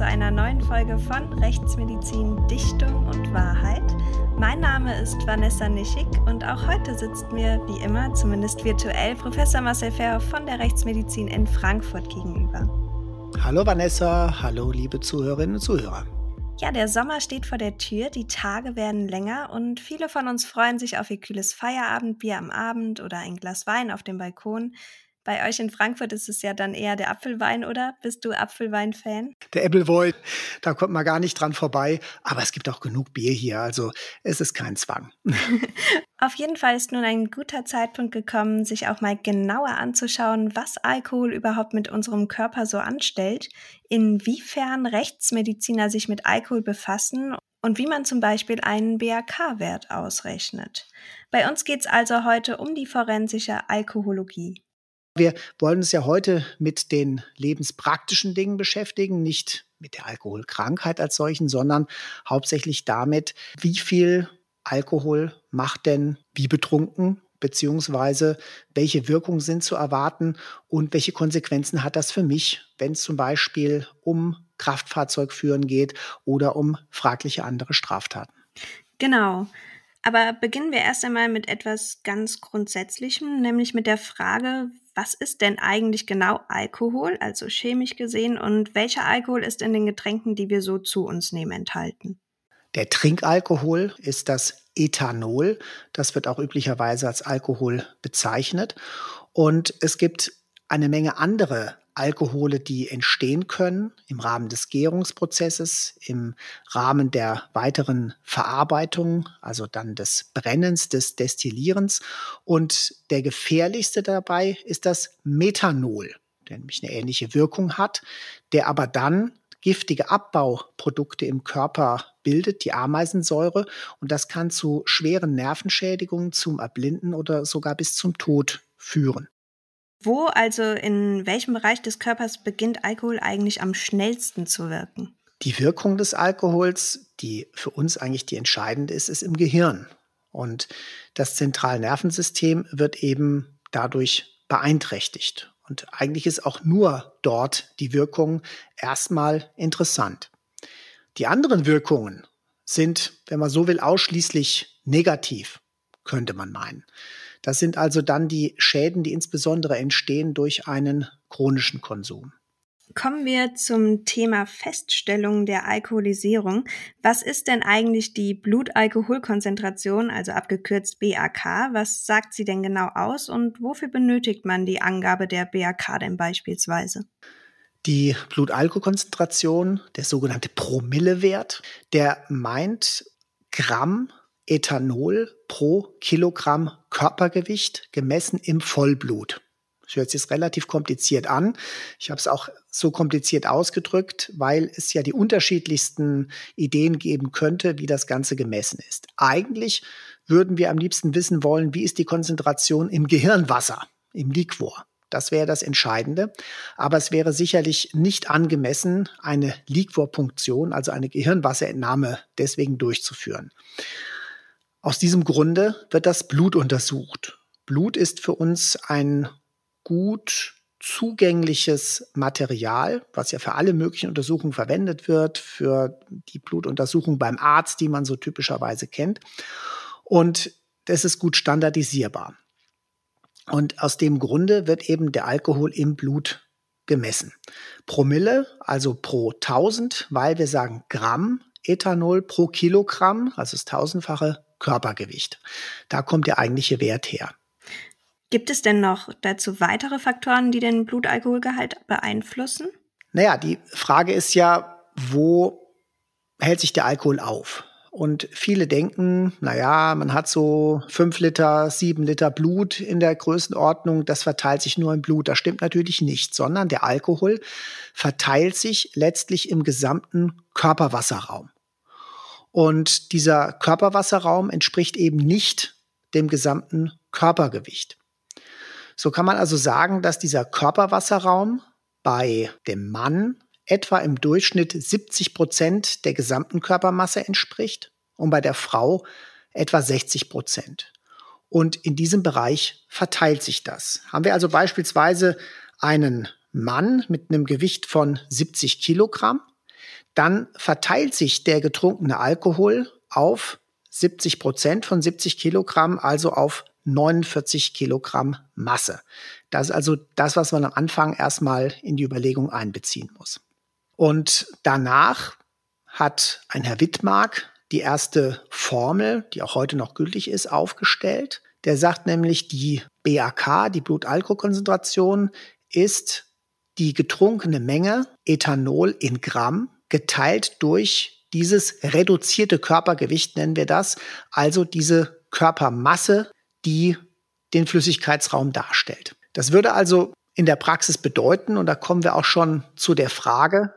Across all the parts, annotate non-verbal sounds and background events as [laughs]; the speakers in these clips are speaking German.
zu einer neuen Folge von Rechtsmedizin, Dichtung und Wahrheit. Mein Name ist Vanessa Nischig und auch heute sitzt mir, wie immer, zumindest virtuell, Professor Marcel Ferhoff von der Rechtsmedizin in Frankfurt gegenüber. Hallo Vanessa, hallo liebe Zuhörerinnen und Zuhörer. Ja, der Sommer steht vor der Tür, die Tage werden länger und viele von uns freuen sich auf ihr kühles Feierabendbier am Abend oder ein Glas Wein auf dem Balkon. Bei euch in Frankfurt ist es ja dann eher der Apfelwein, oder? Bist du Apfelwein-Fan? Der Appleboy, da kommt man gar nicht dran vorbei. Aber es gibt auch genug Bier hier, also es ist kein Zwang. [laughs] Auf jeden Fall ist nun ein guter Zeitpunkt gekommen, sich auch mal genauer anzuschauen, was Alkohol überhaupt mit unserem Körper so anstellt, inwiefern Rechtsmediziner sich mit Alkohol befassen und wie man zum Beispiel einen BAK-Wert ausrechnet. Bei uns geht es also heute um die forensische Alkohologie. Wir wollen uns ja heute mit den lebenspraktischen Dingen beschäftigen, nicht mit der Alkoholkrankheit als solchen, sondern hauptsächlich damit, wie viel Alkohol macht denn wie betrunken, beziehungsweise welche Wirkungen sind zu erwarten und welche Konsequenzen hat das für mich, wenn es zum Beispiel um Kraftfahrzeugführen geht oder um fragliche andere Straftaten. Genau. Aber beginnen wir erst einmal mit etwas ganz Grundsätzlichem, nämlich mit der Frage, was ist denn eigentlich genau Alkohol, also chemisch gesehen, und welcher Alkohol ist in den Getränken, die wir so zu uns nehmen, enthalten? Der Trinkalkohol ist das Ethanol. Das wird auch üblicherweise als Alkohol bezeichnet. Und es gibt eine Menge andere Alkohole, die entstehen können im Rahmen des Gärungsprozesses, im Rahmen der weiteren Verarbeitung, also dann des Brennens, des Destillierens. Und der gefährlichste dabei ist das Methanol, der nämlich eine ähnliche Wirkung hat, der aber dann giftige Abbauprodukte im Körper bildet, die Ameisensäure. Und das kann zu schweren Nervenschädigungen, zum Erblinden oder sogar bis zum Tod führen. Wo, also in welchem Bereich des Körpers beginnt Alkohol eigentlich am schnellsten zu wirken? Die Wirkung des Alkohols, die für uns eigentlich die entscheidende ist, ist im Gehirn. Und das zentrale Nervensystem wird eben dadurch beeinträchtigt. Und eigentlich ist auch nur dort die Wirkung erstmal interessant. Die anderen Wirkungen sind, wenn man so will, ausschließlich negativ, könnte man meinen. Das sind also dann die Schäden, die insbesondere entstehen durch einen chronischen Konsum. Kommen wir zum Thema Feststellung der Alkoholisierung. Was ist denn eigentlich die Blutalkoholkonzentration, also abgekürzt BAK? Was sagt sie denn genau aus und wofür benötigt man die Angabe der BAK denn beispielsweise? Die Blutalkoholkonzentration, der sogenannte Promillewert, der meint Gramm Ethanol pro Kilogramm Körpergewicht gemessen im Vollblut. Das hört sich jetzt relativ kompliziert an. Ich habe es auch so kompliziert ausgedrückt, weil es ja die unterschiedlichsten Ideen geben könnte, wie das Ganze gemessen ist. Eigentlich würden wir am liebsten wissen wollen, wie ist die Konzentration im Gehirnwasser, im Liquor. Das wäre das Entscheidende. Aber es wäre sicherlich nicht angemessen, eine Liquorpunktion, also eine Gehirnwasserentnahme deswegen durchzuführen. Aus diesem Grunde wird das Blut untersucht. Blut ist für uns ein gut zugängliches Material, was ja für alle möglichen Untersuchungen verwendet wird, für die Blutuntersuchung beim Arzt, die man so typischerweise kennt. Und das ist gut standardisierbar. Und aus dem Grunde wird eben der Alkohol im Blut gemessen. Promille, also pro 1000, weil wir sagen Gramm Ethanol pro Kilogramm, also das tausendfache Körpergewicht. Da kommt der eigentliche Wert her. Gibt es denn noch dazu weitere Faktoren, die den Blutalkoholgehalt beeinflussen? Naja, die Frage ist ja, wo hält sich der Alkohol auf? Und viele denken, naja, man hat so fünf Liter, sieben Liter Blut in der Größenordnung, das verteilt sich nur im Blut. Das stimmt natürlich nicht, sondern der Alkohol verteilt sich letztlich im gesamten Körperwasserraum. Und dieser Körperwasserraum entspricht eben nicht dem gesamten Körpergewicht. So kann man also sagen, dass dieser Körperwasserraum bei dem Mann etwa im Durchschnitt 70 Prozent der gesamten Körpermasse entspricht und bei der Frau etwa 60 Prozent. Und in diesem Bereich verteilt sich das. Haben wir also beispielsweise einen Mann mit einem Gewicht von 70 Kilogramm, dann verteilt sich der getrunkene Alkohol auf 70 Prozent von 70 Kilogramm, also auf 49 Kilogramm Masse. Das ist also das, was man am Anfang erstmal in die Überlegung einbeziehen muss. Und danach hat ein Herr Wittmark die erste Formel, die auch heute noch gültig ist, aufgestellt. Der sagt nämlich, die BAK, die Blutalkoholkonzentration, ist die getrunkene Menge Ethanol in Gramm geteilt durch dieses reduzierte Körpergewicht, nennen wir das, also diese Körpermasse, die den Flüssigkeitsraum darstellt. Das würde also in der Praxis bedeuten, und da kommen wir auch schon zu der Frage,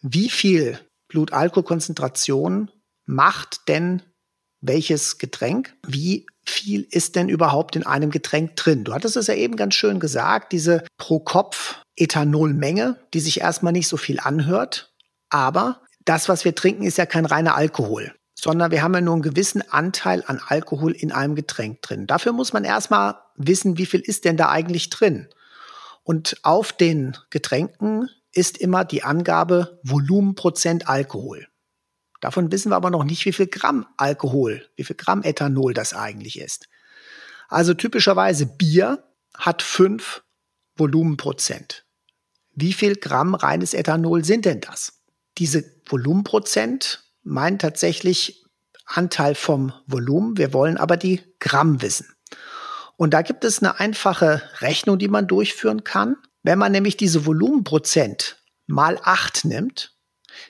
wie viel Blutalkoholkonzentration macht denn welches Getränk? Wie viel ist denn überhaupt in einem Getränk drin? Du hattest es ja eben ganz schön gesagt, diese pro Kopf Ethanolmenge, die sich erstmal nicht so viel anhört, aber das, was wir trinken, ist ja kein reiner Alkohol, sondern wir haben ja nur einen gewissen Anteil an Alkohol in einem Getränk drin. Dafür muss man erstmal wissen, wie viel ist denn da eigentlich drin? Und auf den Getränken ist immer die Angabe Volumenprozent Alkohol. Davon wissen wir aber noch nicht, wie viel Gramm Alkohol, wie viel Gramm Ethanol das eigentlich ist. Also typischerweise Bier hat fünf Volumenprozent. Wie viel Gramm reines Ethanol sind denn das? Diese Volumenprozent meint tatsächlich Anteil vom Volumen. Wir wollen aber die Gramm wissen. Und da gibt es eine einfache Rechnung, die man durchführen kann. Wenn man nämlich diese Volumenprozent mal acht nimmt,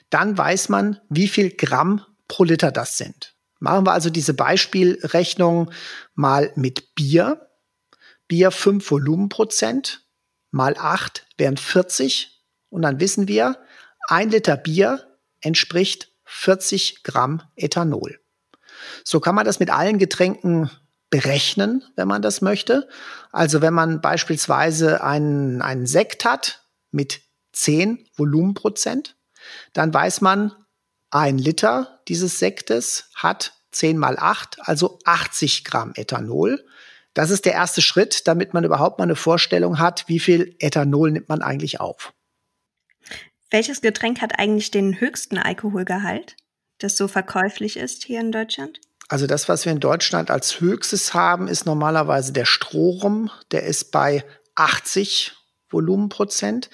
dann weiß man, wie viel Gramm pro Liter das sind. Machen wir also diese Beispielrechnung mal mit Bier. Bier 5 Volumenprozent mal 8 wären 40. Und dann wissen wir, ein Liter Bier entspricht 40 Gramm Ethanol. So kann man das mit allen Getränken berechnen, wenn man das möchte. Also wenn man beispielsweise einen, einen Sekt hat mit 10 Volumenprozent, dann weiß man, ein Liter dieses Sektes hat 10 mal 8, also 80 Gramm Ethanol. Das ist der erste Schritt, damit man überhaupt mal eine Vorstellung hat, wie viel Ethanol nimmt man eigentlich auf. Welches Getränk hat eigentlich den höchsten Alkoholgehalt, das so verkäuflich ist hier in Deutschland? Also das, was wir in Deutschland als höchstes haben, ist normalerweise der Strohrum. Der ist bei 80 Volumenprozent.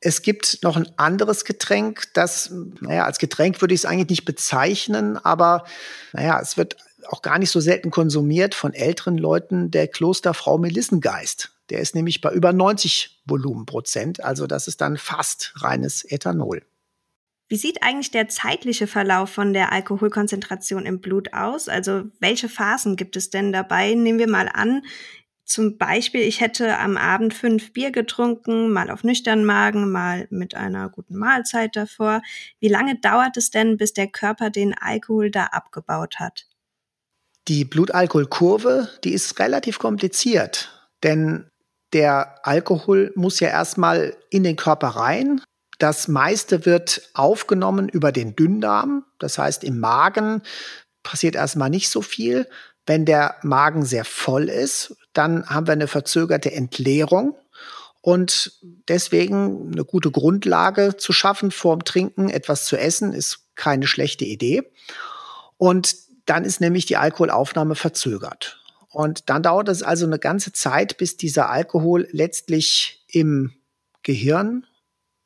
Es gibt noch ein anderes Getränk, das, naja, als Getränk würde ich es eigentlich nicht bezeichnen, aber naja, es wird auch gar nicht so selten konsumiert von älteren Leuten, der Klosterfrau Melissengeist. Der ist nämlich bei über 90 Volumenprozent, also das ist dann fast reines Ethanol. Wie sieht eigentlich der zeitliche Verlauf von der Alkoholkonzentration im Blut aus? Also welche Phasen gibt es denn dabei? Nehmen wir mal an, zum Beispiel, ich hätte am Abend fünf Bier getrunken, mal auf nüchternen Magen, mal mit einer guten Mahlzeit davor. Wie lange dauert es denn, bis der Körper den Alkohol da abgebaut hat? Die Blutalkoholkurve, die ist relativ kompliziert, denn der Alkohol muss ja erstmal in den Körper rein. Das meiste wird aufgenommen über den Dünndarm, das heißt im Magen passiert erstmal nicht so viel. Wenn der Magen sehr voll ist, dann haben wir eine verzögerte Entleerung und deswegen eine gute Grundlage zu schaffen vorm Trinken, etwas zu essen, ist keine schlechte Idee. Und dann ist nämlich die Alkoholaufnahme verzögert. Und dann dauert es also eine ganze Zeit, bis dieser Alkohol letztlich im Gehirn,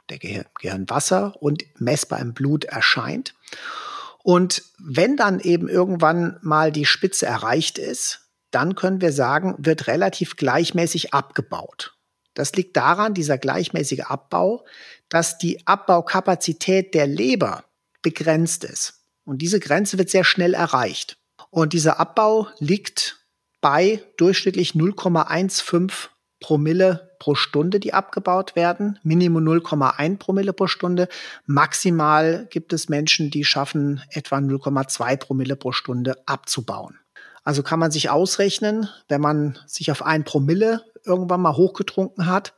der Gehir Gehirnwasser und messbar im Blut erscheint. Und wenn dann eben irgendwann mal die Spitze erreicht ist, dann können wir sagen, wird relativ gleichmäßig abgebaut. Das liegt daran, dieser gleichmäßige Abbau, dass die Abbaukapazität der Leber begrenzt ist. Und diese Grenze wird sehr schnell erreicht. Und dieser Abbau liegt bei durchschnittlich 0,15 Promille pro Stunde, die abgebaut werden. Minimum 0,1 Promille pro Stunde. Maximal gibt es Menschen, die schaffen, etwa 0,2 Promille pro Stunde abzubauen. Also kann man sich ausrechnen, wenn man sich auf ein Promille irgendwann mal hochgetrunken hat,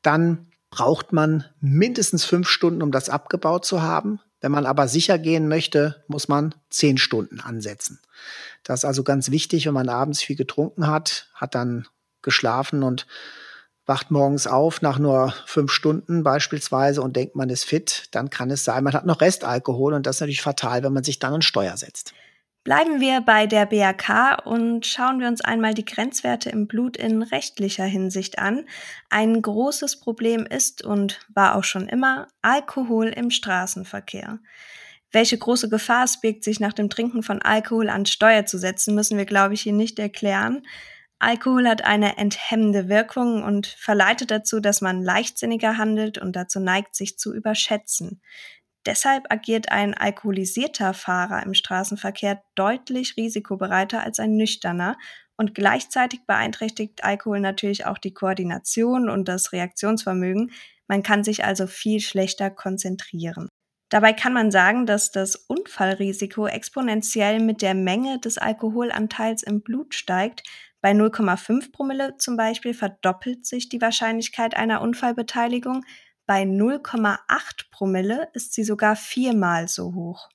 dann braucht man mindestens fünf Stunden, um das abgebaut zu haben. Wenn man aber sicher gehen möchte, muss man zehn Stunden ansetzen. Das ist also ganz wichtig, wenn man abends viel getrunken hat, hat dann geschlafen und wacht morgens auf nach nur fünf Stunden beispielsweise und denkt, man ist fit, dann kann es sein, man hat noch Restalkohol und das ist natürlich fatal, wenn man sich dann an Steuer setzt. Bleiben wir bei der BAK und schauen wir uns einmal die Grenzwerte im Blut in rechtlicher Hinsicht an. Ein großes Problem ist und war auch schon immer Alkohol im Straßenverkehr. Welche große Gefahr es birgt, sich nach dem Trinken von Alkohol an Steuer zu setzen, müssen wir, glaube ich, hier nicht erklären. Alkohol hat eine enthemmende Wirkung und verleitet dazu, dass man leichtsinniger handelt und dazu neigt, sich zu überschätzen. Deshalb agiert ein alkoholisierter Fahrer im Straßenverkehr deutlich risikobereiter als ein nüchterner und gleichzeitig beeinträchtigt Alkohol natürlich auch die Koordination und das Reaktionsvermögen. Man kann sich also viel schlechter konzentrieren. Dabei kann man sagen, dass das Unfallrisiko exponentiell mit der Menge des Alkoholanteils im Blut steigt, bei 0,5 Promille zum Beispiel verdoppelt sich die Wahrscheinlichkeit einer Unfallbeteiligung, bei 0,8 Promille ist sie sogar viermal so hoch.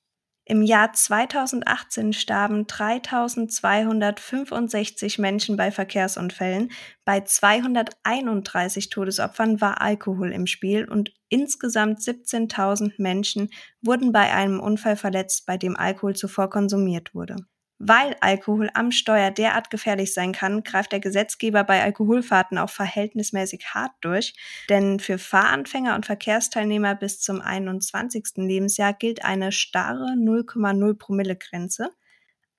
Im Jahr 2018 starben 3265 Menschen bei Verkehrsunfällen. Bei 231 Todesopfern war Alkohol im Spiel und insgesamt 17.000 Menschen wurden bei einem Unfall verletzt, bei dem Alkohol zuvor konsumiert wurde. Weil Alkohol am Steuer derart gefährlich sein kann, greift der Gesetzgeber bei Alkoholfahrten auch verhältnismäßig hart durch, denn für Fahranfänger und Verkehrsteilnehmer bis zum 21. Lebensjahr gilt eine starre 0,0 Promille Grenze.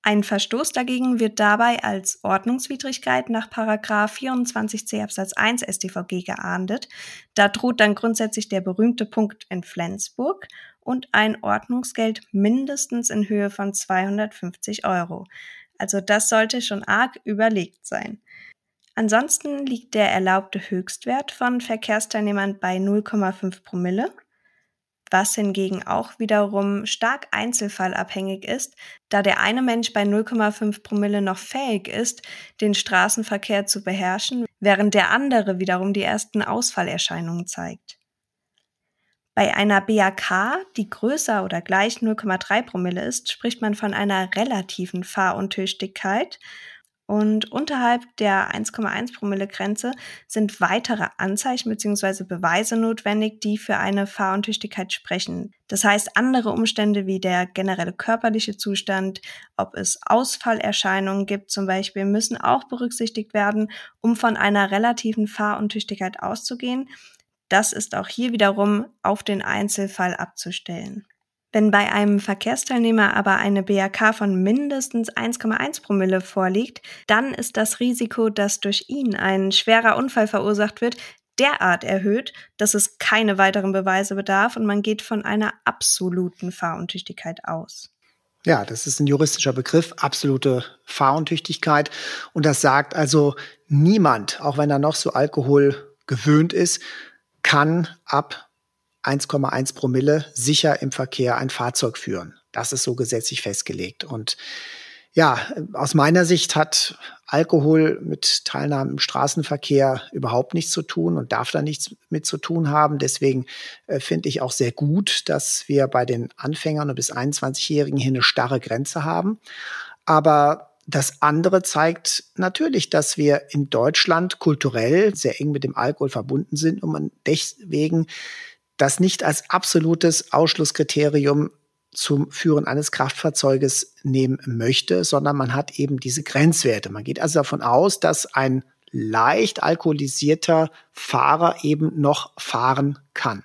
Ein Verstoß dagegen wird dabei als Ordnungswidrigkeit nach 24c Absatz 1 StVG geahndet. Da droht dann grundsätzlich der berühmte Punkt in Flensburg und ein Ordnungsgeld mindestens in Höhe von 250 Euro. Also das sollte schon arg überlegt sein. Ansonsten liegt der erlaubte Höchstwert von Verkehrsteilnehmern bei 0,5 Promille, was hingegen auch wiederum stark einzelfallabhängig ist, da der eine Mensch bei 0,5 Promille noch fähig ist, den Straßenverkehr zu beherrschen, während der andere wiederum die ersten Ausfallerscheinungen zeigt. Bei einer BAK, die größer oder gleich 0,3 Promille ist, spricht man von einer relativen Fahruntüchtigkeit. Und unterhalb der 1,1 Promille Grenze sind weitere Anzeichen bzw. Beweise notwendig, die für eine Fahruntüchtigkeit sprechen. Das heißt, andere Umstände wie der generelle körperliche Zustand, ob es Ausfallerscheinungen gibt zum Beispiel, müssen auch berücksichtigt werden, um von einer relativen Fahruntüchtigkeit auszugehen. Das ist auch hier wiederum auf den Einzelfall abzustellen. Wenn bei einem Verkehrsteilnehmer aber eine BAK von mindestens 1,1 Promille vorliegt, dann ist das Risiko, dass durch ihn ein schwerer Unfall verursacht wird, derart erhöht, dass es keine weiteren Beweise bedarf und man geht von einer absoluten Fahruntüchtigkeit aus. Ja, das ist ein juristischer Begriff, absolute Fahruntüchtigkeit. Und das sagt also niemand, auch wenn er noch so Alkohol gewöhnt ist, kann ab 1,1 Promille sicher im Verkehr ein Fahrzeug führen. Das ist so gesetzlich festgelegt. Und ja, aus meiner Sicht hat Alkohol mit Teilnahme im Straßenverkehr überhaupt nichts zu tun und darf da nichts mit zu tun haben. Deswegen äh, finde ich auch sehr gut, dass wir bei den Anfängern und bis 21-Jährigen hier eine starre Grenze haben. Aber das andere zeigt natürlich, dass wir in Deutschland kulturell sehr eng mit dem Alkohol verbunden sind und man deswegen das nicht als absolutes Ausschlusskriterium zum Führen eines Kraftfahrzeuges nehmen möchte, sondern man hat eben diese Grenzwerte. Man geht also davon aus, dass ein leicht alkoholisierter Fahrer eben noch fahren kann.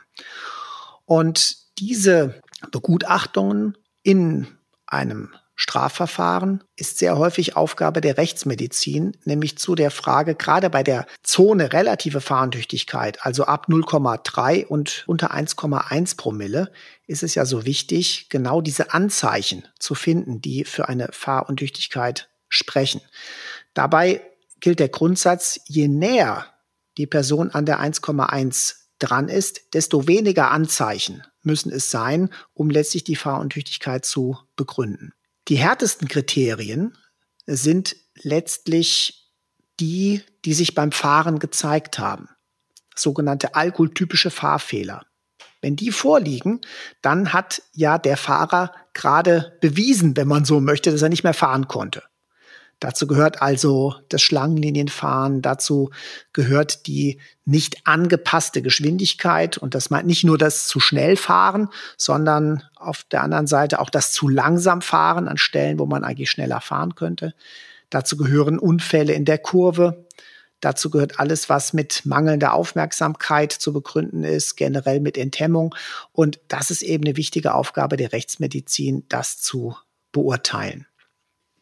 Und diese Begutachtungen in einem Strafverfahren ist sehr häufig Aufgabe der Rechtsmedizin, nämlich zu der Frage, gerade bei der Zone relative Fahrentüchtigkeit, also ab 0,3 und unter 1,1 Promille, ist es ja so wichtig, genau diese Anzeichen zu finden, die für eine Fahruntüchtigkeit sprechen. Dabei gilt der Grundsatz, je näher die Person an der 1,1 dran ist, desto weniger Anzeichen müssen es sein, um letztlich die Fahruntüchtigkeit zu begründen. Die härtesten Kriterien sind letztlich die, die sich beim Fahren gezeigt haben. Sogenannte alkoholtypische Fahrfehler. Wenn die vorliegen, dann hat ja der Fahrer gerade bewiesen, wenn man so möchte, dass er nicht mehr fahren konnte. Dazu gehört also das Schlangenlinienfahren, dazu gehört die nicht angepasste Geschwindigkeit und das meint nicht nur das zu schnell fahren, sondern auf der anderen Seite auch das zu langsam fahren an Stellen, wo man eigentlich schneller fahren könnte. Dazu gehören Unfälle in der Kurve. Dazu gehört alles, was mit mangelnder Aufmerksamkeit zu begründen ist, generell mit Enthemmung. Und das ist eben eine wichtige Aufgabe der Rechtsmedizin, das zu beurteilen.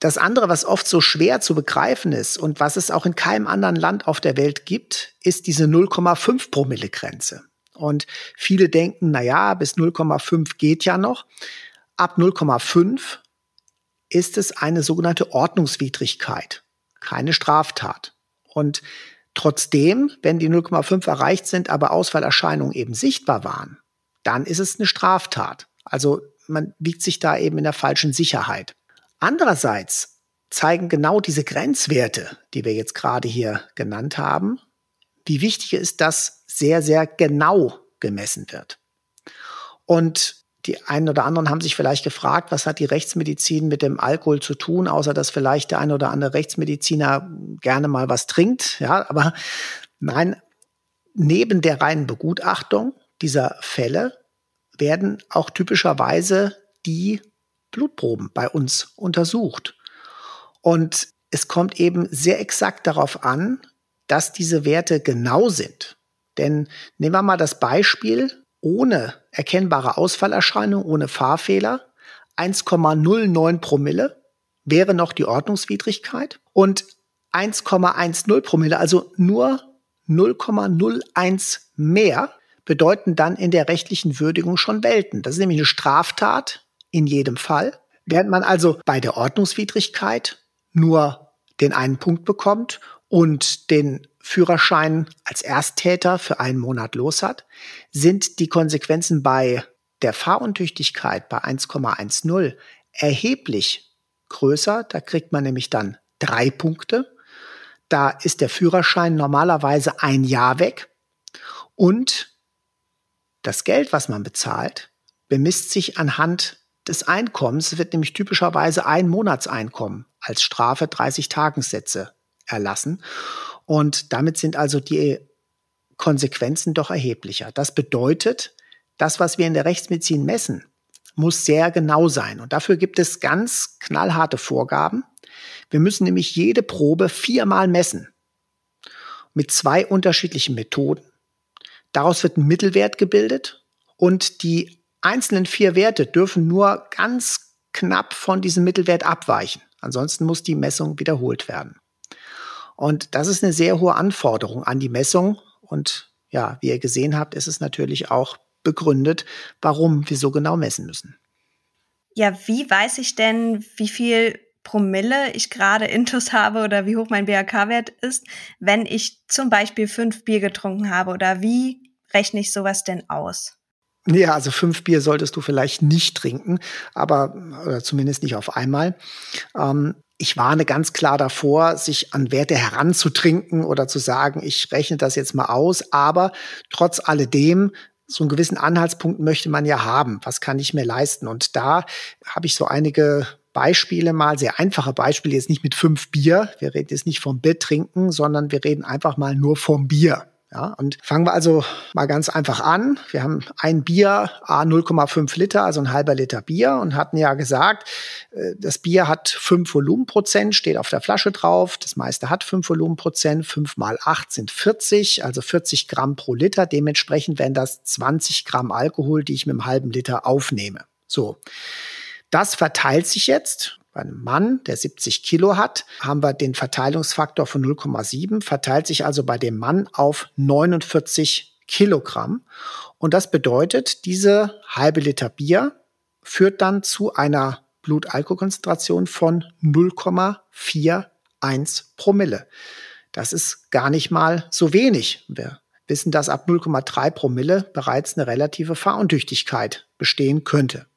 Das andere, was oft so schwer zu begreifen ist und was es auch in keinem anderen Land auf der Welt gibt, ist diese 0,5 Promille Grenze. Und viele denken, na ja, bis 0,5 geht ja noch. Ab 0,5 ist es eine sogenannte Ordnungswidrigkeit, keine Straftat. Und trotzdem, wenn die 0,5 erreicht sind, aber Ausfallerscheinungen eben sichtbar waren, dann ist es eine Straftat. Also man wiegt sich da eben in der falschen Sicherheit. Andererseits zeigen genau diese Grenzwerte, die wir jetzt gerade hier genannt haben, wie wichtig es ist, dass sehr, sehr genau gemessen wird. Und die einen oder anderen haben sich vielleicht gefragt, was hat die Rechtsmedizin mit dem Alkohol zu tun, außer dass vielleicht der eine oder andere Rechtsmediziner gerne mal was trinkt. Ja, aber nein, neben der reinen Begutachtung dieser Fälle werden auch typischerweise die Blutproben bei uns untersucht. Und es kommt eben sehr exakt darauf an, dass diese Werte genau sind. Denn nehmen wir mal das Beispiel ohne erkennbare Ausfallerscheinung, ohne Fahrfehler. 1,09 Promille wäre noch die Ordnungswidrigkeit und 1,10 Promille, also nur 0,01 mehr, bedeuten dann in der rechtlichen Würdigung schon Welten. Das ist nämlich eine Straftat in jedem Fall. Während man also bei der Ordnungswidrigkeit nur den einen Punkt bekommt und den Führerschein als Ersttäter für einen Monat los hat, sind die Konsequenzen bei der Fahruntüchtigkeit bei 1,10 erheblich größer. Da kriegt man nämlich dann drei Punkte. Da ist der Führerschein normalerweise ein Jahr weg und das Geld, was man bezahlt, bemisst sich anhand des Einkommens wird nämlich typischerweise ein Monatseinkommen als Strafe 30 Tagenssätze erlassen. Und damit sind also die Konsequenzen doch erheblicher. Das bedeutet, das, was wir in der Rechtsmedizin messen, muss sehr genau sein. Und dafür gibt es ganz knallharte Vorgaben. Wir müssen nämlich jede Probe viermal messen. Mit zwei unterschiedlichen Methoden. Daraus wird ein Mittelwert gebildet und die einzelnen vier Werte dürfen nur ganz knapp von diesem Mittelwert abweichen. Ansonsten muss die Messung wiederholt werden. Und das ist eine sehr hohe Anforderung an die Messung. Und ja, wie ihr gesehen habt, ist es natürlich auch begründet, warum wir so genau messen müssen. Ja, wie weiß ich denn, wie viel Promille ich gerade intus habe oder wie hoch mein BHK-Wert ist, wenn ich zum Beispiel fünf Bier getrunken habe? Oder wie rechne ich sowas denn aus? Ja, also fünf Bier solltest du vielleicht nicht trinken, aber oder zumindest nicht auf einmal. Ähm, ich warne ganz klar davor, sich an Werte heranzutrinken oder zu sagen, ich rechne das jetzt mal aus. Aber trotz alledem, so einen gewissen Anhaltspunkt möchte man ja haben. Was kann ich mir leisten? Und da habe ich so einige Beispiele mal, sehr einfache Beispiele, jetzt nicht mit fünf Bier. Wir reden jetzt nicht vom Bier trinken, sondern wir reden einfach mal nur vom Bier. Ja, und fangen wir also mal ganz einfach an. Wir haben ein Bier, A 0,5 Liter, also ein halber Liter Bier und hatten ja gesagt, äh, das Bier hat 5 Volumenprozent, steht auf der Flasche drauf. Das meiste hat 5 Volumenprozent. 5 mal 8 sind 40, also 40 Gramm pro Liter. Dementsprechend wären das 20 Gramm Alkohol, die ich mit einem halben Liter aufnehme. So. Das verteilt sich jetzt bei einem Mann, der 70 Kilo hat, haben wir den Verteilungsfaktor von 0,7, verteilt sich also bei dem Mann auf 49 Kilogramm. Und das bedeutet, diese halbe Liter Bier führt dann zu einer Blutalkoholkonzentration von 0,41 Promille. Das ist gar nicht mal so wenig. Wir wissen, dass ab 0,3 Promille bereits eine relative Fahruntüchtigkeit bestehen könnte.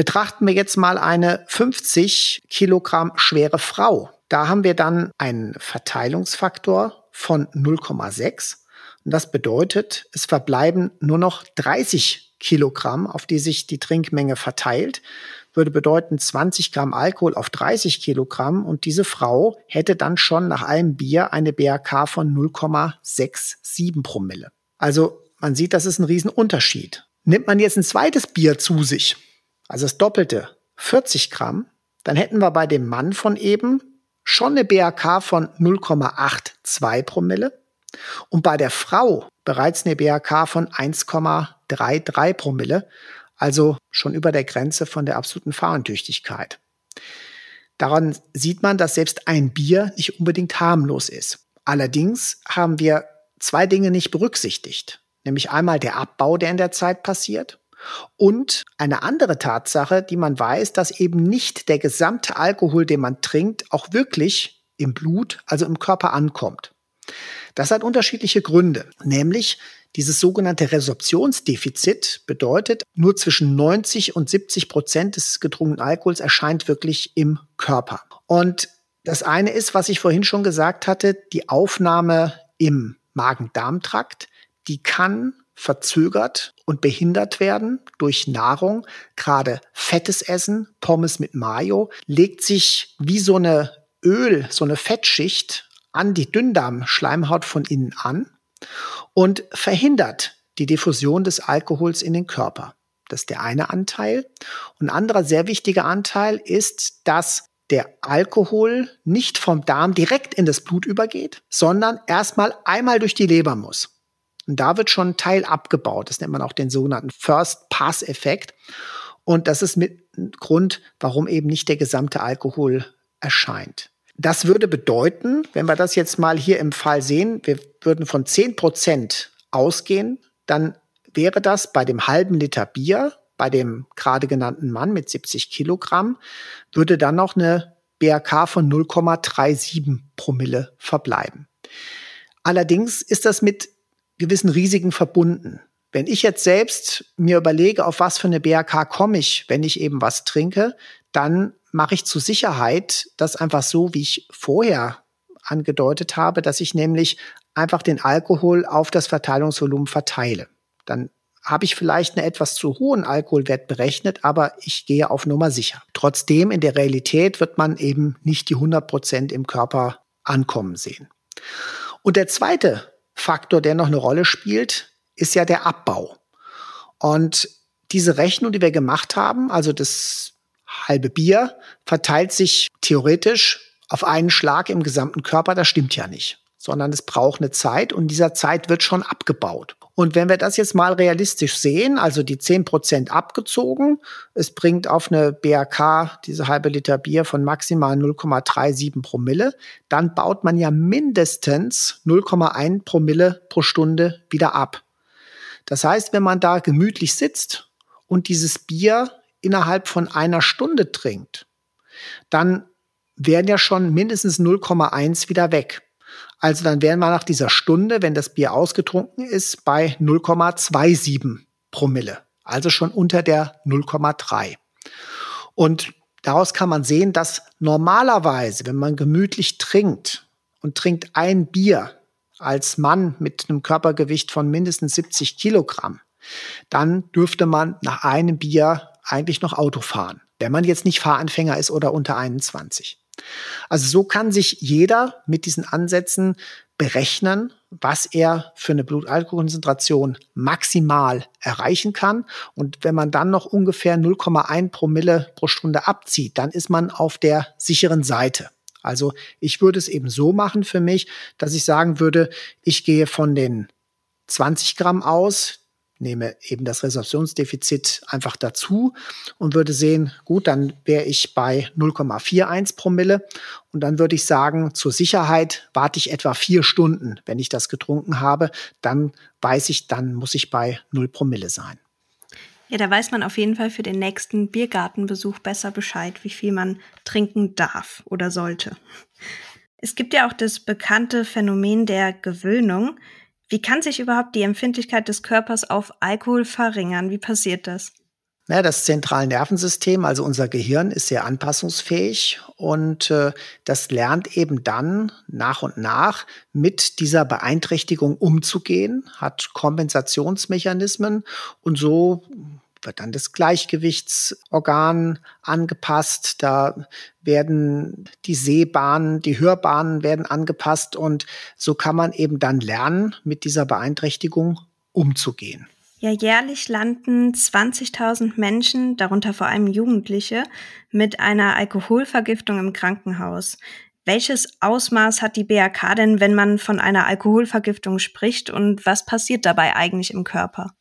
Betrachten wir jetzt mal eine 50 Kilogramm schwere Frau. Da haben wir dann einen Verteilungsfaktor von 0,6. Und das bedeutet, es verbleiben nur noch 30 Kilogramm, auf die sich die Trinkmenge verteilt. würde bedeuten 20 Gramm Alkohol auf 30 Kilogramm und diese Frau hätte dann schon nach einem Bier eine BRK von 0,67 Promille. Also man sieht, das ist ein Riesenunterschied. Nimmt man jetzt ein zweites Bier zu sich, also das Doppelte, 40 Gramm, dann hätten wir bei dem Mann von eben schon eine BRK von 0,82 Promille und bei der Frau bereits eine BRK von 1,33 Promille, also schon über der Grenze von der absoluten Fahrentüchtigkeit. Daran sieht man, dass selbst ein Bier nicht unbedingt harmlos ist. Allerdings haben wir zwei Dinge nicht berücksichtigt, nämlich einmal der Abbau, der in der Zeit passiert, und eine andere Tatsache, die man weiß, dass eben nicht der gesamte Alkohol, den man trinkt, auch wirklich im Blut, also im Körper ankommt. Das hat unterschiedliche Gründe, nämlich dieses sogenannte Resorptionsdefizit bedeutet, nur zwischen 90 und 70 Prozent des getrunkenen Alkohols erscheint wirklich im Körper. Und das eine ist, was ich vorhin schon gesagt hatte, die Aufnahme im Magen-Darm-Trakt, die kann verzögert und behindert werden durch Nahrung. Gerade fettes Essen, Pommes mit Mayo, legt sich wie so eine Öl, so eine Fettschicht an die Dünndarmschleimhaut von innen an und verhindert die Diffusion des Alkohols in den Körper. Das ist der eine Anteil. Und ein anderer sehr wichtiger Anteil ist, dass der Alkohol nicht vom Darm direkt in das Blut übergeht, sondern erstmal einmal durch die Leber muss. Und da wird schon ein Teil abgebaut. Das nennt man auch den sogenannten First-Pass-Effekt. Und das ist mit Grund, warum eben nicht der gesamte Alkohol erscheint. Das würde bedeuten, wenn wir das jetzt mal hier im Fall sehen, wir würden von 10 Prozent ausgehen, dann wäre das bei dem halben Liter Bier, bei dem gerade genannten Mann mit 70 Kilogramm, würde dann noch eine BRK von 0,37 Promille verbleiben. Allerdings ist das mit gewissen Risiken verbunden. Wenn ich jetzt selbst mir überlege, auf was für eine BRK komme ich, wenn ich eben was trinke, dann mache ich zur Sicherheit das einfach so, wie ich vorher angedeutet habe, dass ich nämlich einfach den Alkohol auf das Verteilungsvolumen verteile. Dann habe ich vielleicht einen etwas zu hohen Alkoholwert berechnet, aber ich gehe auf Nummer sicher. Trotzdem, in der Realität wird man eben nicht die 100 Prozent im Körper ankommen sehen. Und der zweite Faktor, der noch eine Rolle spielt, ist ja der Abbau. Und diese Rechnung, die wir gemacht haben, also das halbe Bier verteilt sich theoretisch auf einen Schlag im gesamten Körper. Das stimmt ja nicht, sondern es braucht eine Zeit und dieser Zeit wird schon abgebaut. Und wenn wir das jetzt mal realistisch sehen, also die 10% abgezogen, es bringt auf eine BRK, diese halbe Liter Bier, von maximal 0,37 Promille, dann baut man ja mindestens 0,1 Promille pro Stunde wieder ab. Das heißt, wenn man da gemütlich sitzt und dieses Bier innerhalb von einer Stunde trinkt, dann wären ja schon mindestens 0,1 wieder weg. Also dann wären wir nach dieser Stunde, wenn das Bier ausgetrunken ist, bei 0,27 Promille. Also schon unter der 0,3. Und daraus kann man sehen, dass normalerweise, wenn man gemütlich trinkt und trinkt ein Bier als Mann mit einem Körpergewicht von mindestens 70 Kilogramm, dann dürfte man nach einem Bier eigentlich noch Auto fahren, wenn man jetzt nicht Fahranfänger ist oder unter 21. Also so kann sich jeder mit diesen Ansätzen berechnen, was er für eine Blutalkoholkonzentration maximal erreichen kann. Und wenn man dann noch ungefähr 0,1 Promille pro Stunde abzieht, dann ist man auf der sicheren Seite. Also ich würde es eben so machen für mich, dass ich sagen würde, ich gehe von den 20 Gramm aus, nehme eben das Resorptionsdefizit einfach dazu und würde sehen, gut, dann wäre ich bei 0,41 Promille und dann würde ich sagen, zur Sicherheit warte ich etwa vier Stunden, wenn ich das getrunken habe, dann weiß ich, dann muss ich bei 0 Promille sein. Ja, da weiß man auf jeden Fall für den nächsten Biergartenbesuch besser Bescheid, wie viel man trinken darf oder sollte. Es gibt ja auch das bekannte Phänomen der Gewöhnung. Wie kann sich überhaupt die Empfindlichkeit des Körpers auf Alkohol verringern? Wie passiert das? Ja, das zentrale Nervensystem, also unser Gehirn, ist sehr anpassungsfähig und äh, das lernt eben dann nach und nach mit dieser Beeinträchtigung umzugehen, hat Kompensationsmechanismen und so wird dann das Gleichgewichtsorgan angepasst, da werden die Sehbahnen, die Hörbahnen werden angepasst und so kann man eben dann lernen, mit dieser Beeinträchtigung umzugehen. Ja, jährlich landen 20.000 Menschen, darunter vor allem Jugendliche, mit einer Alkoholvergiftung im Krankenhaus. Welches Ausmaß hat die BAK denn, wenn man von einer Alkoholvergiftung spricht und was passiert dabei eigentlich im Körper?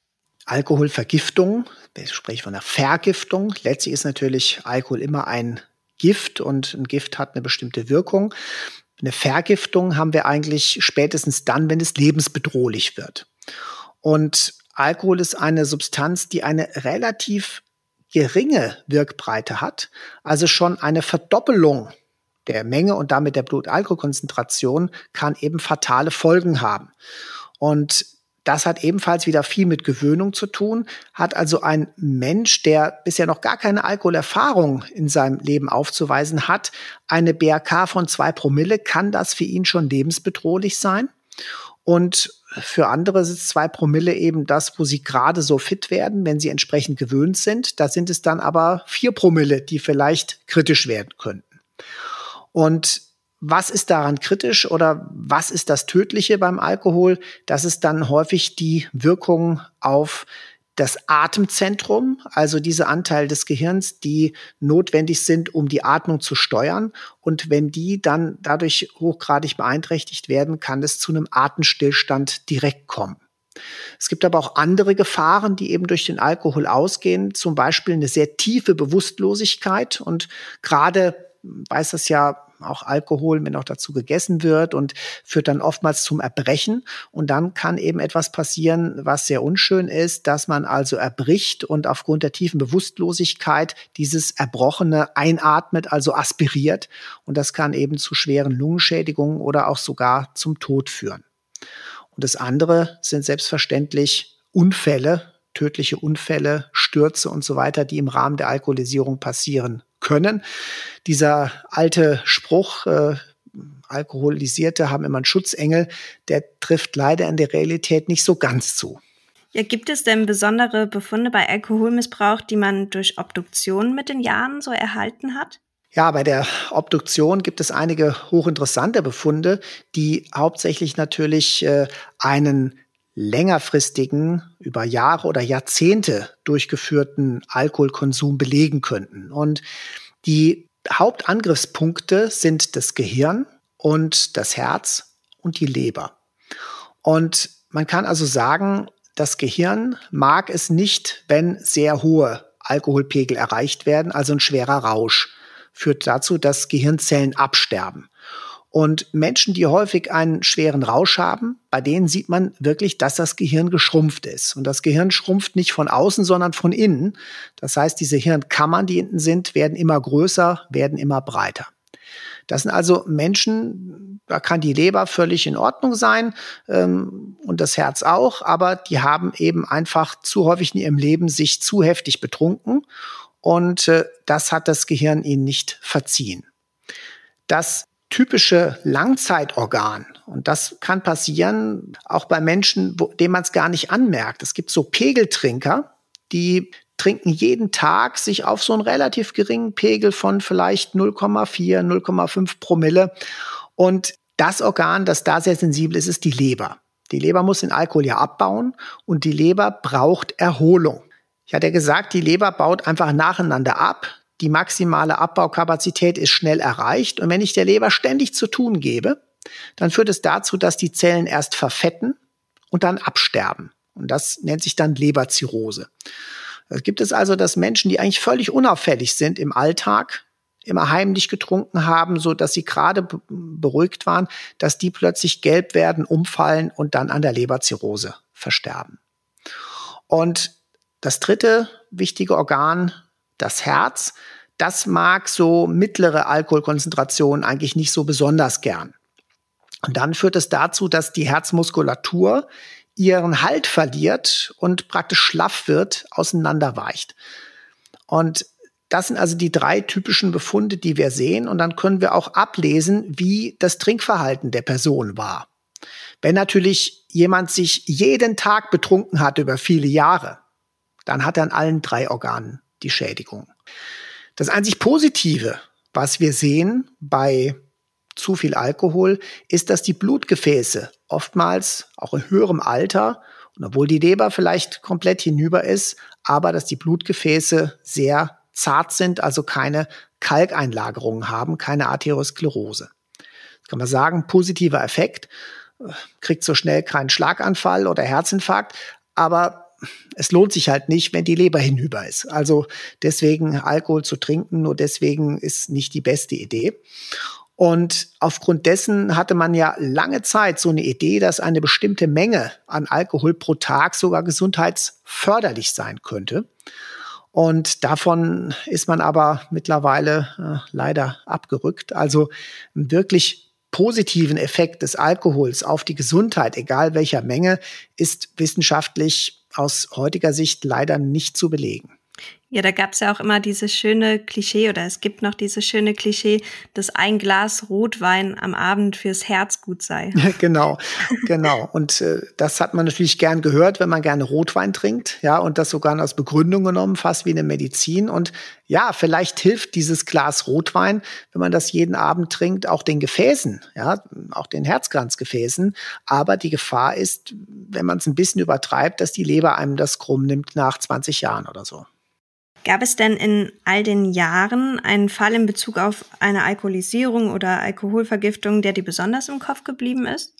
Alkoholvergiftung, ich spreche von einer Vergiftung. Letztlich ist natürlich Alkohol immer ein Gift und ein Gift hat eine bestimmte Wirkung. Eine Vergiftung haben wir eigentlich spätestens dann, wenn es lebensbedrohlich wird. Und Alkohol ist eine Substanz, die eine relativ geringe Wirkbreite hat, also schon eine Verdoppelung der Menge und damit der Blutalkoholkonzentration kann eben fatale Folgen haben. Und das hat ebenfalls wieder viel mit Gewöhnung zu tun, hat also ein Mensch, der bisher noch gar keine Alkoholerfahrung in seinem Leben aufzuweisen hat, eine BRK von zwei Promille, kann das für ihn schon lebensbedrohlich sein. Und für andere ist zwei Promille eben das, wo sie gerade so fit werden, wenn sie entsprechend gewöhnt sind. Da sind es dann aber vier Promille, die vielleicht kritisch werden könnten. Und was ist daran kritisch oder was ist das Tödliche beim Alkohol? Das ist dann häufig die Wirkung auf das Atemzentrum, also diese Anteil des Gehirns, die notwendig sind, um die Atmung zu steuern. Und wenn die dann dadurch hochgradig beeinträchtigt werden, kann es zu einem Atemstillstand direkt kommen. Es gibt aber auch andere Gefahren, die eben durch den Alkohol ausgehen, zum Beispiel eine sehr tiefe Bewusstlosigkeit. Und gerade weiß das ja auch Alkohol, wenn auch dazu gegessen wird und führt dann oftmals zum Erbrechen. Und dann kann eben etwas passieren, was sehr unschön ist, dass man also erbricht und aufgrund der tiefen Bewusstlosigkeit dieses Erbrochene einatmet, also aspiriert. Und das kann eben zu schweren Lungenschädigungen oder auch sogar zum Tod führen. Und das andere sind selbstverständlich Unfälle, tödliche Unfälle, Stürze und so weiter, die im Rahmen der Alkoholisierung passieren können. Dieser alte Spruch, äh, Alkoholisierte haben immer einen Schutzengel, der trifft leider in der Realität nicht so ganz zu. Ja, gibt es denn besondere Befunde bei Alkoholmissbrauch, die man durch Obduktion mit den Jahren so erhalten hat? Ja, bei der Obduktion gibt es einige hochinteressante Befunde, die hauptsächlich natürlich äh, einen längerfristigen, über Jahre oder Jahrzehnte durchgeführten Alkoholkonsum belegen könnten. Und die Hauptangriffspunkte sind das Gehirn und das Herz und die Leber. Und man kann also sagen, das Gehirn mag es nicht, wenn sehr hohe Alkoholpegel erreicht werden, also ein schwerer Rausch führt dazu, dass Gehirnzellen absterben. Und Menschen, die häufig einen schweren Rausch haben, bei denen sieht man wirklich, dass das Gehirn geschrumpft ist. Und das Gehirn schrumpft nicht von außen, sondern von innen. Das heißt, diese Hirnkammern, die hinten sind, werden immer größer, werden immer breiter. Das sind also Menschen, da kann die Leber völlig in Ordnung sein ähm, und das Herz auch, aber die haben eben einfach zu häufig in ihrem Leben sich zu heftig betrunken und äh, das hat das Gehirn ihnen nicht verziehen. Das typische Langzeitorgan. Und das kann passieren auch bei Menschen, wo, denen man es gar nicht anmerkt. Es gibt so Pegeltrinker, die trinken jeden Tag sich auf so einen relativ geringen Pegel von vielleicht 0,4, 0,5 Promille. Und das Organ, das da sehr sensibel ist, ist die Leber. Die Leber muss den Alkohol ja abbauen und die Leber braucht Erholung. Ich hatte ja gesagt, die Leber baut einfach nacheinander ab die maximale Abbaukapazität ist schnell erreicht. Und wenn ich der Leber ständig zu tun gebe, dann führt es dazu, dass die Zellen erst verfetten und dann absterben. Und das nennt sich dann Leberzirrhose. Es gibt es also, dass Menschen, die eigentlich völlig unauffällig sind im Alltag, immer heimlich getrunken haben, so dass sie gerade beruhigt waren, dass die plötzlich gelb werden, umfallen und dann an der Leberzirrhose versterben. Und das dritte wichtige Organ das Herz, das mag so mittlere Alkoholkonzentrationen eigentlich nicht so besonders gern. Und dann führt es dazu, dass die Herzmuskulatur ihren Halt verliert und praktisch schlaff wird, auseinanderweicht. Und das sind also die drei typischen Befunde, die wir sehen. Und dann können wir auch ablesen, wie das Trinkverhalten der Person war. Wenn natürlich jemand sich jeden Tag betrunken hat über viele Jahre, dann hat er an allen drei Organen die Schädigung. Das einzig Positive, was wir sehen bei zu viel Alkohol, ist, dass die Blutgefäße oftmals auch in höherem Alter, und obwohl die Leber vielleicht komplett hinüber ist, aber dass die Blutgefäße sehr zart sind, also keine Kalkeinlagerungen haben, keine Arteriosklerose. Das kann man sagen, positiver Effekt, kriegt so schnell keinen Schlaganfall oder Herzinfarkt, aber es lohnt sich halt nicht, wenn die Leber hinüber ist. Also deswegen Alkohol zu trinken, nur deswegen ist nicht die beste Idee. Und aufgrund dessen hatte man ja lange Zeit so eine Idee, dass eine bestimmte Menge an Alkohol pro Tag sogar gesundheitsförderlich sein könnte. Und davon ist man aber mittlerweile äh, leider abgerückt. Also einen wirklich positiven Effekt des Alkohols auf die Gesundheit, egal welcher Menge, ist wissenschaftlich aus heutiger Sicht leider nicht zu belegen. Ja, da gab es ja auch immer dieses schöne Klischee oder es gibt noch dieses schöne Klischee, dass ein Glas Rotwein am Abend fürs Herz gut sei. [laughs] genau, genau. Und äh, das hat man natürlich gern gehört, wenn man gerne Rotwein trinkt, ja, und das sogar als Begründung genommen, fast wie eine Medizin. Und ja, vielleicht hilft dieses Glas Rotwein, wenn man das jeden Abend trinkt, auch den Gefäßen, ja, auch den Herzkranzgefäßen. Aber die Gefahr ist, wenn man es ein bisschen übertreibt, dass die Leber einem das krumm nimmt nach 20 Jahren oder so. Gab es denn in all den Jahren einen Fall in Bezug auf eine Alkoholisierung oder Alkoholvergiftung, der dir besonders im Kopf geblieben ist?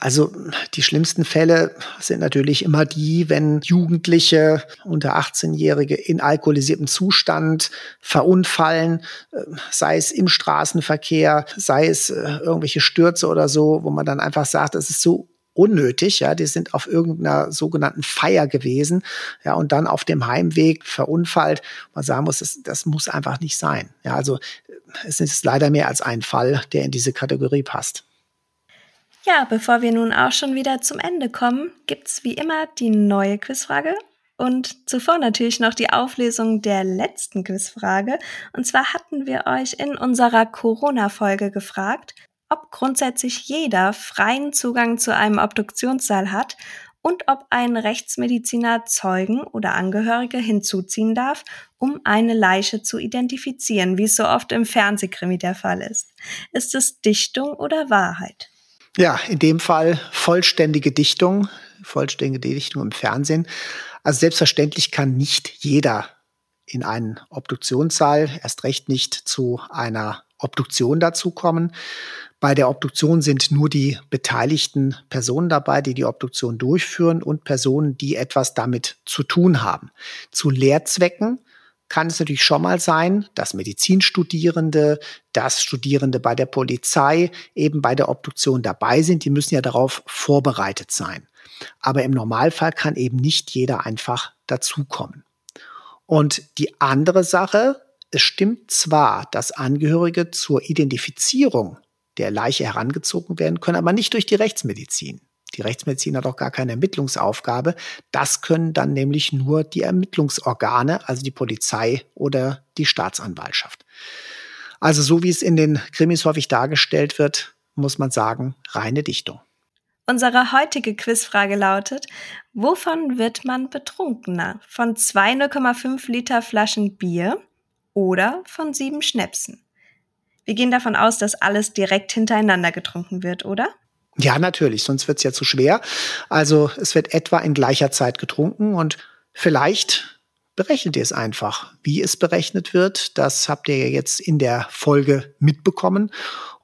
Also die schlimmsten Fälle sind natürlich immer die, wenn Jugendliche unter 18-Jährige in alkoholisiertem Zustand verunfallen, äh, sei es im Straßenverkehr, sei es äh, irgendwelche Stürze oder so, wo man dann einfach sagt, es ist so unnötig. Ja, die sind auf irgendeiner sogenannten Feier gewesen, ja, und dann auf dem Heimweg verunfallt. Man sagen muss, das, das muss einfach nicht sein. Ja, also es ist leider mehr als ein Fall, der in diese Kategorie passt. Ja, bevor wir nun auch schon wieder zum Ende kommen, gibt's wie immer die neue Quizfrage und zuvor natürlich noch die Auflösung der letzten Quizfrage. Und zwar hatten wir euch in unserer Corona-Folge gefragt, ob grundsätzlich jeder freien Zugang zu einem Obduktionssaal hat und ob ein Rechtsmediziner Zeugen oder Angehörige hinzuziehen darf, um eine Leiche zu identifizieren, wie es so oft im Fernsehkrimi der Fall ist. Ist es Dichtung oder Wahrheit? Ja, in dem Fall vollständige Dichtung, vollständige Dichtung im Fernsehen. Also selbstverständlich kann nicht jeder in einen Obduktionssaal, erst recht nicht zu einer Obduktion dazukommen. Bei der Obduktion sind nur die beteiligten Personen dabei, die die Obduktion durchführen und Personen, die etwas damit zu tun haben. Zu Lehrzwecken kann es natürlich schon mal sein, dass Medizinstudierende, dass Studierende bei der Polizei eben bei der Obduktion dabei sind. Die müssen ja darauf vorbereitet sein. Aber im Normalfall kann eben nicht jeder einfach dazukommen. Und die andere Sache, es stimmt zwar, dass Angehörige zur Identifizierung der Leiche herangezogen werden können, aber nicht durch die Rechtsmedizin. Die Rechtsmedizin hat auch gar keine Ermittlungsaufgabe. Das können dann nämlich nur die Ermittlungsorgane, also die Polizei oder die Staatsanwaltschaft. Also so wie es in den Krimis häufig dargestellt wird, muss man sagen, reine Dichtung. Unsere heutige Quizfrage lautet, wovon wird man betrunkener? Von zwei 0,5 Liter Flaschen Bier oder von sieben Schnäpsen? Wir gehen davon aus, dass alles direkt hintereinander getrunken wird, oder? Ja, natürlich, sonst wird es ja zu schwer. Also es wird etwa in gleicher Zeit getrunken und vielleicht berechnet ihr es einfach. Wie es berechnet wird, das habt ihr jetzt in der Folge mitbekommen.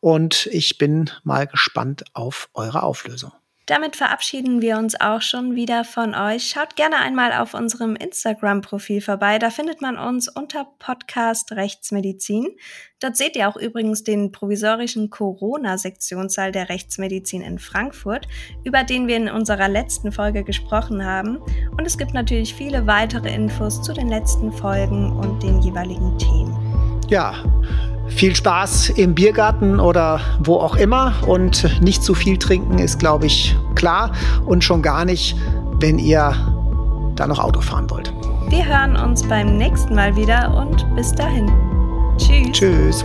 Und ich bin mal gespannt auf eure Auflösung. Damit verabschieden wir uns auch schon wieder von euch. Schaut gerne einmal auf unserem Instagram-Profil vorbei. Da findet man uns unter Podcast Rechtsmedizin. Dort seht ihr auch übrigens den provisorischen Corona-Sektionssaal der Rechtsmedizin in Frankfurt, über den wir in unserer letzten Folge gesprochen haben. Und es gibt natürlich viele weitere Infos zu den letzten Folgen und den jeweiligen Themen. Ja, viel Spaß im Biergarten oder wo auch immer und nicht zu viel trinken ist, glaube ich, klar und schon gar nicht, wenn ihr da noch Auto fahren wollt. Wir hören uns beim nächsten Mal wieder und bis dahin. Tschüss. Tschüss.